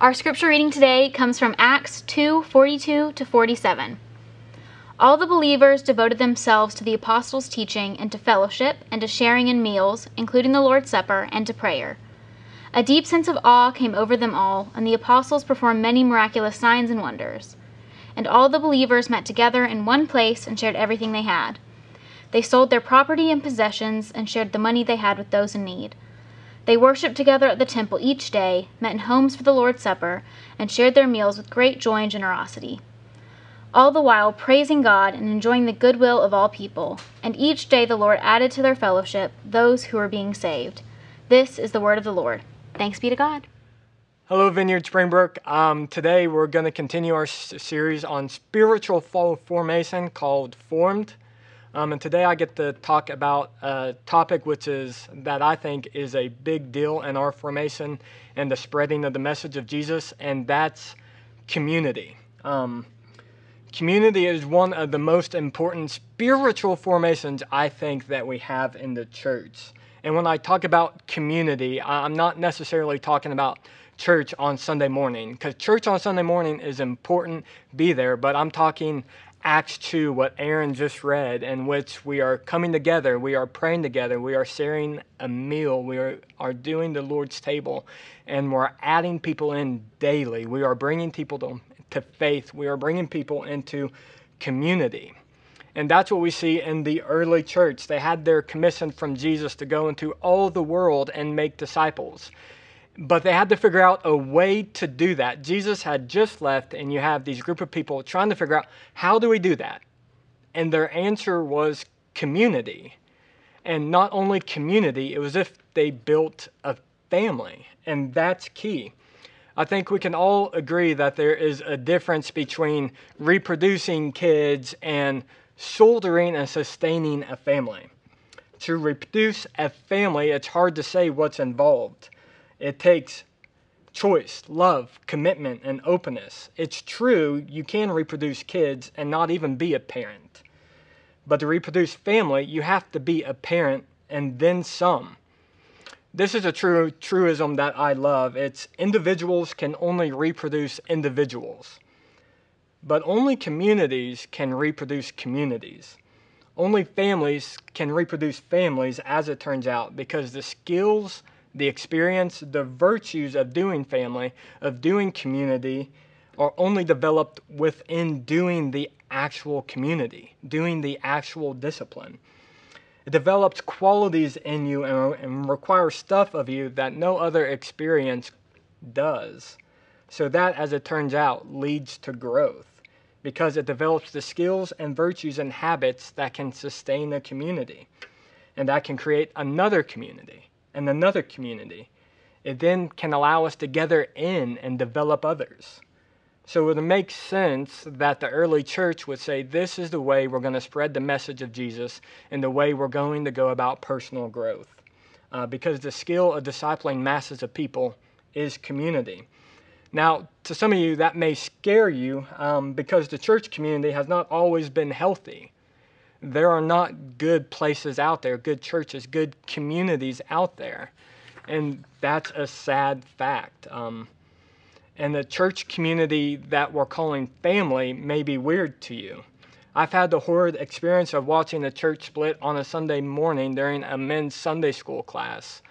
Our scripture reading today comes from Acts 2 42 to 47. All the believers devoted themselves to the apostles' teaching and to fellowship and to sharing in meals, including the Lord's Supper, and to prayer. A deep sense of awe came over them all, and the apostles performed many miraculous signs and wonders. And all the believers met together in one place and shared everything they had. They sold their property and possessions and shared the money they had with those in need. They worshiped together at the temple each day, met in homes for the Lord's Supper, and shared their meals with great joy and generosity all the while praising God and enjoying the goodwill of all people. And each day the Lord added to their fellowship those who were being saved. This is the word of the Lord. Thanks be to God. Hello, Vineyard Springbrook. Um, today we're going to continue our s- series on spiritual formation called Formed. Um, and today I get to talk about a topic which is that I think is a big deal in our formation and the spreading of the message of Jesus, and that's community. Um, Community is one of the most important spiritual formations I think that we have in the church. And when I talk about community, I'm not necessarily talking about church on Sunday morning, because church on Sunday morning is important, be there, but I'm talking Acts 2, what Aaron just read, in which we are coming together, we are praying together, we are sharing a meal, we are, are doing the Lord's table, and we're adding people in daily. We are bringing people to, to faith. We are bringing people into community. And that's what we see in the early church. They had their commission from Jesus to go into all the world and make disciples. But they had to figure out a way to do that. Jesus had just left, and you have these group of people trying to figure out how do we do that? And their answer was community. And not only community, it was if they built a family. And that's key. I think we can all agree that there is a difference between reproducing kids and shouldering and sustaining a family. To reproduce a family, it's hard to say what's involved. It takes choice, love, commitment, and openness. It's true you can reproduce kids and not even be a parent. But to reproduce family, you have to be a parent and then some this is a true truism that I love. It's individuals can only reproduce individuals, but only communities can reproduce communities. Only families can reproduce families, as it turns out, because the skills, the experience, the virtues of doing family, of doing community, are only developed within doing the actual community, doing the actual discipline. It develops qualities in you and, and requires stuff of you that no other experience does. So, that, as it turns out, leads to growth because it develops the skills and virtues and habits that can sustain a community and that can create another community and another community. It then can allow us to gather in and develop others. So it makes sense that the early church would say this is the way we're going to spread the message of Jesus and the way we're going to go about personal growth. Uh, because the skill of discipling masses of people is community. Now, to some of you, that may scare you um, because the church community has not always been healthy. There are not good places out there, good churches, good communities out there. And that's a sad fact. Um, and the church community that we're calling family may be weird to you. I've had the horrid experience of watching the church split on a Sunday morning during a men's Sunday school class.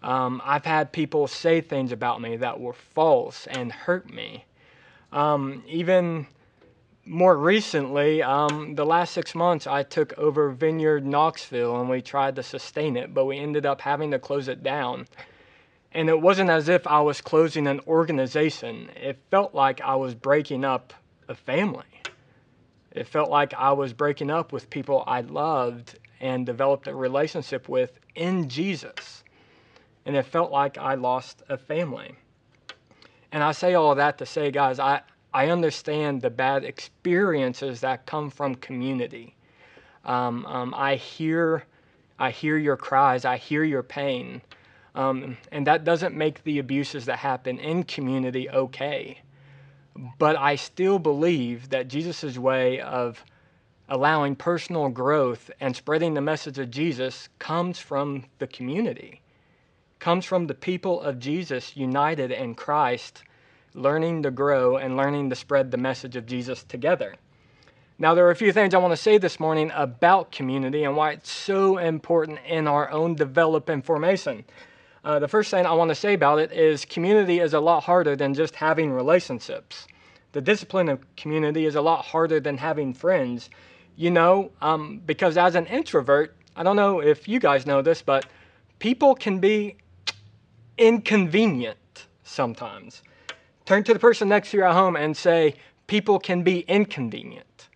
Um, I've had people say things about me that were false and hurt me. Um, even more recently, um, the last six months, I took over Vineyard Knoxville and we tried to sustain it, but we ended up having to close it down. And it wasn't as if I was closing an organization. It felt like I was breaking up a family. It felt like I was breaking up with people I loved and developed a relationship with in Jesus. And it felt like I lost a family. And I say all that to say, guys, I, I understand the bad experiences that come from community. Um, um, I hear, I hear your cries. I hear your pain. Um, and that doesn't make the abuses that happen in community okay. But I still believe that Jesus' way of allowing personal growth and spreading the message of Jesus comes from the community, comes from the people of Jesus united in Christ, learning to grow and learning to spread the message of Jesus together. Now, there are a few things I want to say this morning about community and why it's so important in our own development formation. Uh, the first thing I want to say about it is community is a lot harder than just having relationships. The discipline of community is a lot harder than having friends. You know, um, because as an introvert, I don't know if you guys know this, but people can be inconvenient sometimes. Turn to the person next to you at home and say, People can be inconvenient.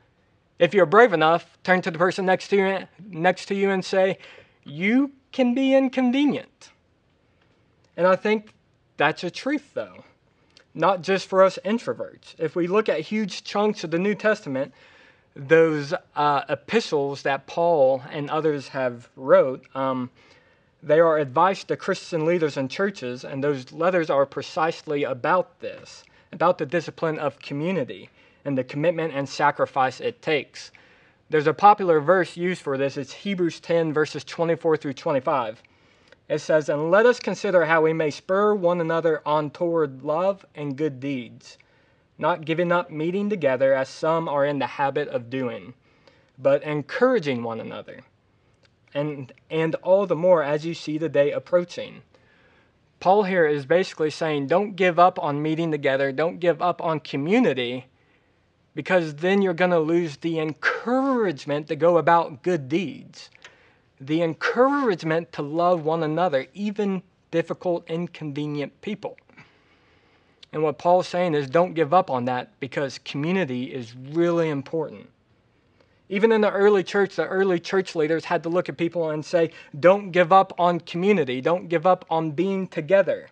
If you're brave enough, turn to the person next to you, next to you and say, You can be inconvenient. And I think that's a truth, though, not just for us introverts. If we look at huge chunks of the New Testament, those uh, epistles that Paul and others have wrote, um, they are advice to Christian leaders and churches, and those letters are precisely about this, about the discipline of community and the commitment and sacrifice it takes. There's a popular verse used for this. It's Hebrews 10, verses 24 through 25. It says, And let us consider how we may spur one another on toward love and good deeds, not giving up meeting together as some are in the habit of doing, but encouraging one another, and, and all the more as you see the day approaching. Paul here is basically saying, Don't give up on meeting together, don't give up on community because then you're going to lose the encouragement to go about good deeds, the encouragement to love one another, even difficult, inconvenient people. And what Paul's saying is don't give up on that because community is really important. Even in the early church, the early church leaders had to look at people and say, don't give up on community, don't give up on being together.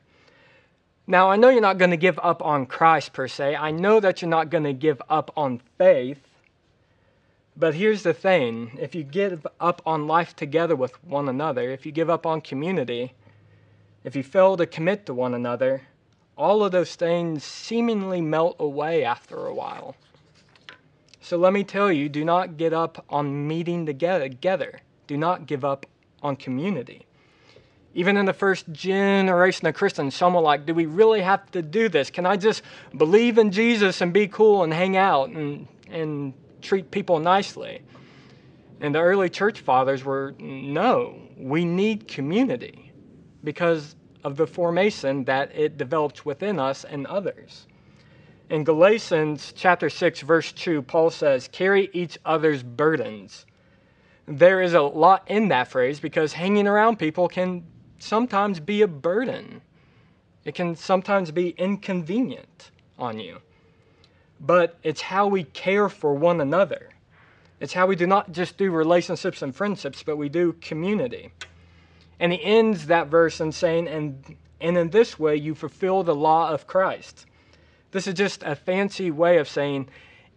Now, I know you're not going to give up on Christ per se. I know that you're not going to give up on faith. But here's the thing if you give up on life together with one another, if you give up on community, if you fail to commit to one another, all of those things seemingly melt away after a while. So let me tell you do not get up on meeting together. Do not give up on community. Even in the first generation of Christians, some were like, Do we really have to do this? Can I just believe in Jesus and be cool and hang out and, and treat people nicely? And the early church fathers were, No, we need community because of the formation that it develops within us and others. In Galatians chapter 6, verse 2, Paul says, Carry each other's burdens. There is a lot in that phrase because hanging around people can sometimes be a burden. It can sometimes be inconvenient on you. But it's how we care for one another. It's how we do not just do relationships and friendships, but we do community. And he ends that verse in saying, and, and in this way you fulfill the law of Christ. This is just a fancy way of saying,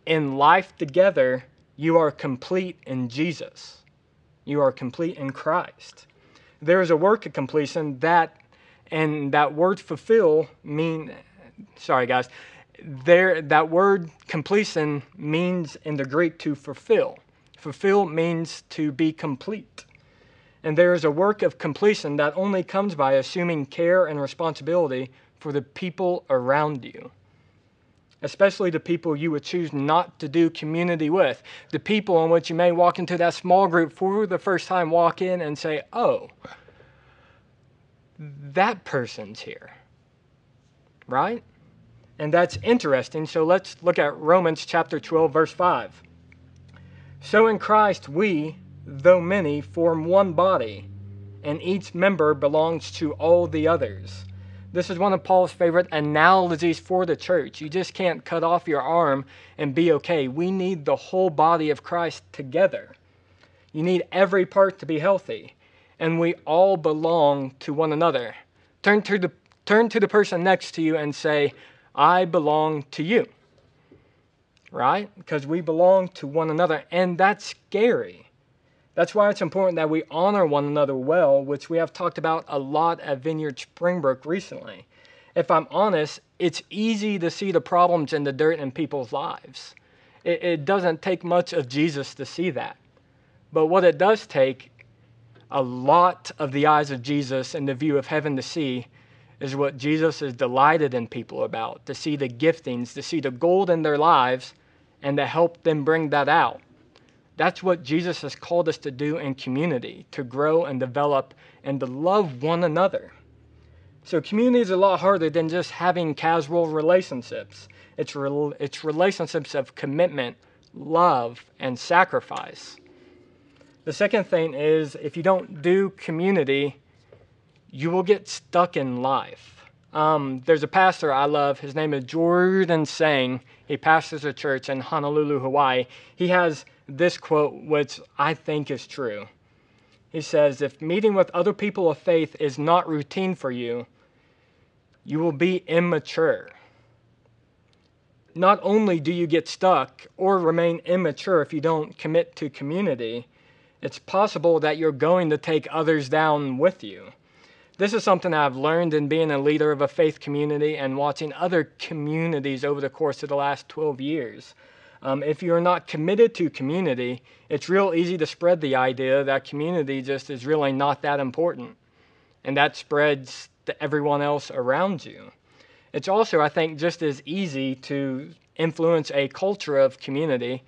in life together, you are complete in Jesus. You are complete in Christ there is a work of completion that, and that word fulfill mean, sorry guys, there that word completion means in the Greek to fulfill. Fulfill means to be complete. And there is a work of completion that only comes by assuming care and responsibility for the people around you especially the people you would choose not to do community with. The people in which you may walk into that small group for the first time, walk in and say, oh, that person's here. Right? And that's interesting. So let's look at Romans chapter 12, verse 5. So in Christ, we, though many, form one body, and each member belongs to all the others. This is one of Paul's favorite analogies for the church. You just can't cut off your arm and be okay. We need the whole body of Christ together. You need every part to be healthy, and we all belong to one another. Turn to the, turn to the person next to you and say, I belong to you. Right? Because we belong to one another, and that's scary. That's why it's important that we honor one another well, which we have talked about a lot at Vineyard Springbrook recently. If I'm honest, it's easy to see the problems in the dirt in people's lives. It, it doesn't take much of Jesus to see that. But what it does take, a lot of the eyes of Jesus and the view of heaven to see, is what Jesus is delighted in people about to see the giftings, to see the gold in their lives, and to help them bring that out. That's what Jesus has called us to do in community to grow and develop and to love one another. So, community is a lot harder than just having casual relationships. It's, re- it's relationships of commitment, love, and sacrifice. The second thing is if you don't do community, you will get stuck in life. Um, there's a pastor I love. His name is Jordan Seng. He pastors a church in Honolulu, Hawaii. He has this quote, which I think is true. He says, If meeting with other people of faith is not routine for you, you will be immature. Not only do you get stuck or remain immature if you don't commit to community, it's possible that you're going to take others down with you. This is something I've learned in being a leader of a faith community and watching other communities over the course of the last 12 years. Um, if you're not committed to community, it's real easy to spread the idea that community just is really not that important. And that spreads to everyone else around you. It's also, I think, just as easy to influence a culture of community.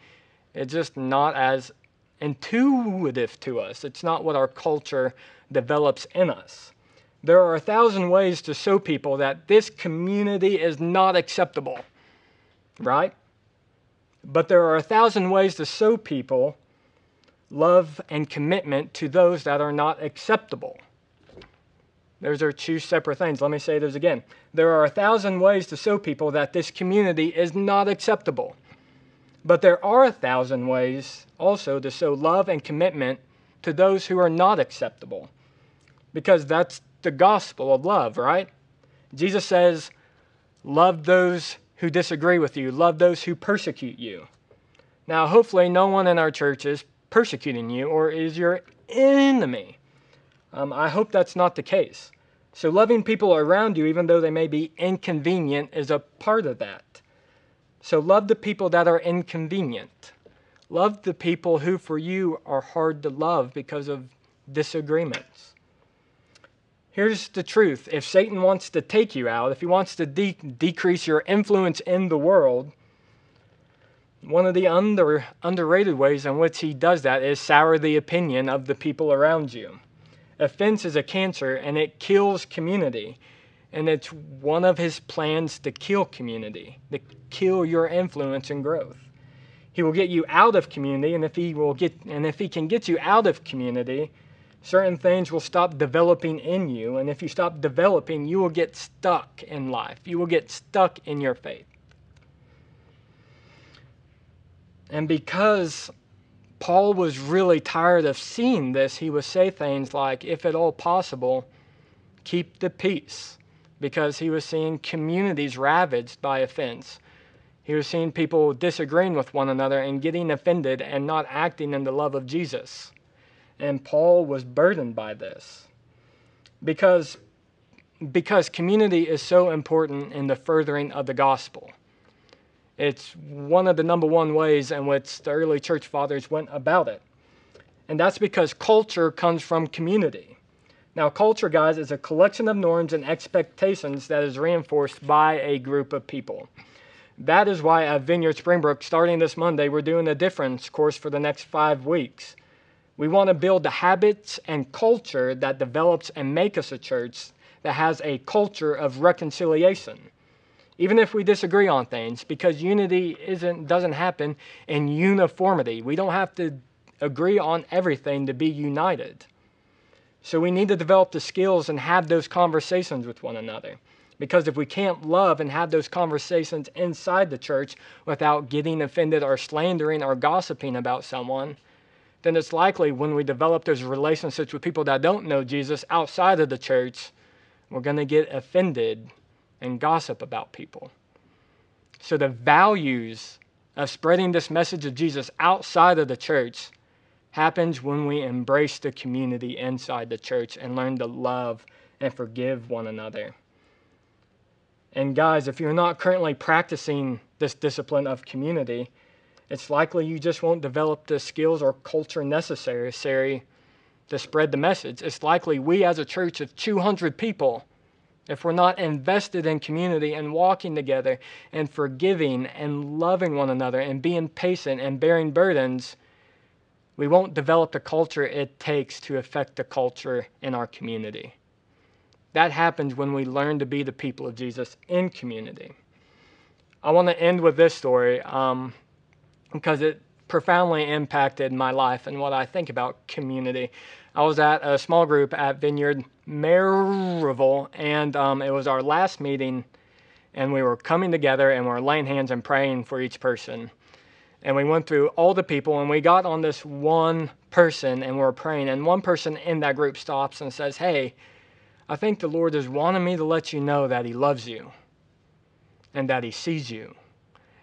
It's just not as intuitive to us. It's not what our culture develops in us. There are a thousand ways to show people that this community is not acceptable, right? But there are a thousand ways to show people love and commitment to those that are not acceptable. Those are two separate things. Let me say those again. There are a thousand ways to show people that this community is not acceptable. But there are a thousand ways also to show love and commitment to those who are not acceptable. Because that's the gospel of love, right? Jesus says, Love those who disagree with you, love those who persecute you. Now, hopefully, no one in our church is persecuting you or is your enemy. Um, I hope that's not the case. So, loving people around you, even though they may be inconvenient, is a part of that. So, love the people that are inconvenient. Love the people who, for you, are hard to love because of disagreements. Here's the truth if Satan wants to take you out, if he wants to de- decrease your influence in the world, one of the under, underrated ways in which he does that is sour the opinion of the people around you. Offense is a cancer and it kills community. And it's one of his plans to kill community, to kill your influence and growth. He will get you out of community, and if he will get and if he can get you out of community, certain things will stop developing in you. And if you stop developing, you will get stuck in life. You will get stuck in your faith. And because Paul was really tired of seeing this, he would say things like, if at all possible, keep the peace. Because he was seeing communities ravaged by offense. He was seeing people disagreeing with one another and getting offended and not acting in the love of Jesus. And Paul was burdened by this because, because community is so important in the furthering of the gospel. It's one of the number one ways in which the early church fathers went about it. And that's because culture comes from community. Now, culture, guys, is a collection of norms and expectations that is reinforced by a group of people. That is why at Vineyard Springbrook, starting this Monday, we're doing a difference course for the next five weeks. We want to build the habits and culture that develops and make us a church that has a culture of reconciliation. Even if we disagree on things, because unity isn't doesn't happen in uniformity. We don't have to agree on everything to be united. So we need to develop the skills and have those conversations with one another. Because if we can't love and have those conversations inside the church without getting offended or slandering or gossiping about someone, then it's likely when we develop those relationships with people that don't know Jesus outside of the church, we're going to get offended and gossip about people. So, the values of spreading this message of Jesus outside of the church happens when we embrace the community inside the church and learn to love and forgive one another. And, guys, if you're not currently practicing this discipline of community, it's likely you just won't develop the skills or culture necessary to spread the message. It's likely we, as a church of 200 people, if we're not invested in community and walking together and forgiving and loving one another and being patient and bearing burdens, we won't develop the culture it takes to affect the culture in our community. That happens when we learn to be the people of Jesus in community. I want to end with this story um, because it profoundly impacted my life and what I think about community. I was at a small group at Vineyard Maryville, and um, it was our last meeting, and we were coming together and we were laying hands and praying for each person. And we went through all the people, and we got on this one person, and we were praying. And one person in that group stops and says, Hey, I think the Lord is wanting me to let you know that He loves you and that He sees you.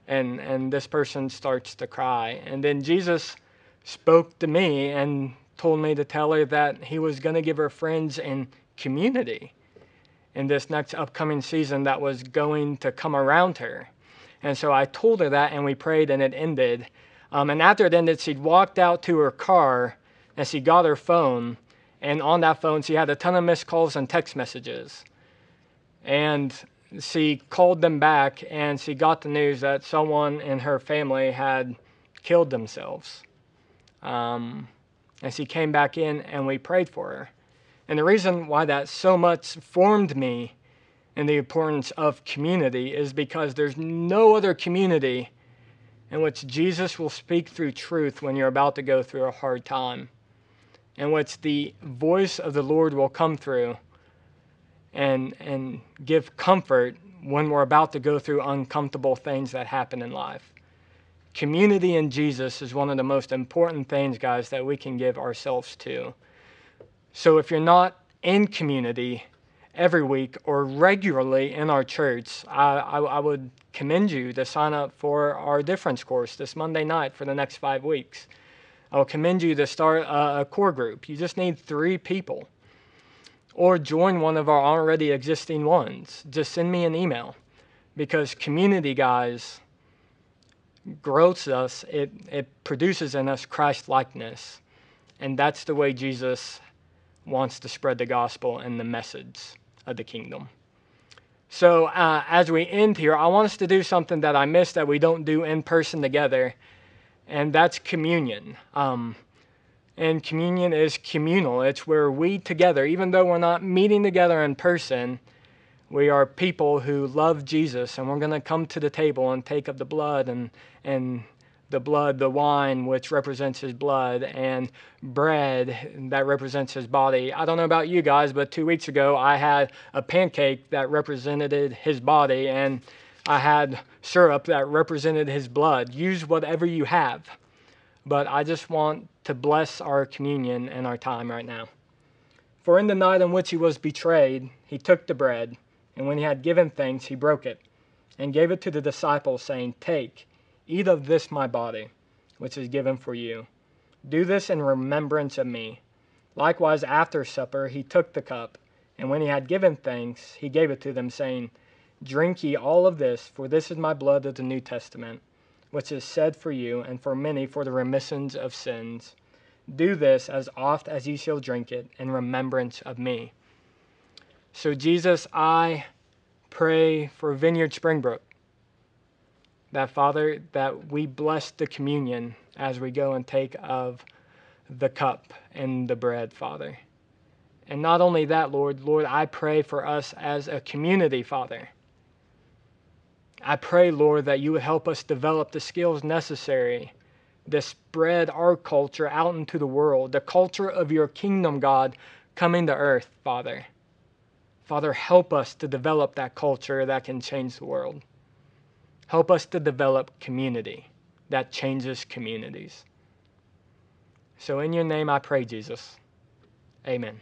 And, and this person starts to cry. And then Jesus spoke to me and told me to tell her that he was going to give her friends and community in this next upcoming season that was going to come around her. And so I told her that, and we prayed, and it ended. Um, and after it ended, she walked out to her car and she got her phone. And on that phone, she had a ton of missed calls and text messages. And she called them back and she got the news that someone in her family had killed themselves. Um, and she came back in and we prayed for her. And the reason why that so much formed me in the importance of community is because there's no other community in which Jesus will speak through truth when you're about to go through a hard time, in which the voice of the Lord will come through and, and give comfort when we're about to go through uncomfortable things that happen in life. Community in Jesus is one of the most important things, guys, that we can give ourselves to. So if you're not in community every week or regularly in our church, I, I, I, would commend you to sign up for our difference course this Monday night for the next five weeks. I will commend you to start a, a core group. You just need three people. Or join one of our already existing ones. Just send me an email because community, guys, grows us, it, it produces in us Christ likeness. And that's the way Jesus wants to spread the gospel and the message of the kingdom. So, uh, as we end here, I want us to do something that I missed that we don't do in person together, and that's communion. Um, and communion is communal, it's where we together, even though we're not meeting together in person, we are people who love Jesus, and we're going to come to the table and take of the blood and, and the blood, the wine, which represents his blood, and bread that represents his body. I don't know about you guys, but two weeks ago I had a pancake that represented his body, and I had syrup that represented his blood. Use whatever you have. But I just want to bless our communion and our time right now. For in the night in which he was betrayed, he took the bread. And when he had given thanks, he broke it and gave it to the disciples, saying, Take, eat of this my body, which is given for you. Do this in remembrance of me. Likewise, after supper, he took the cup, and when he had given thanks, he gave it to them, saying, Drink ye all of this, for this is my blood of the New Testament, which is shed for you and for many for the remissions of sins. Do this as oft as ye shall drink it in remembrance of me. So, Jesus, I pray for Vineyard Springbrook that, Father, that we bless the communion as we go and take of the cup and the bread, Father. And not only that, Lord, Lord, I pray for us as a community, Father. I pray, Lord, that you would help us develop the skills necessary to spread our culture out into the world, the culture of your kingdom, God, coming to earth, Father. Father, help us to develop that culture that can change the world. Help us to develop community that changes communities. So, in your name, I pray, Jesus. Amen.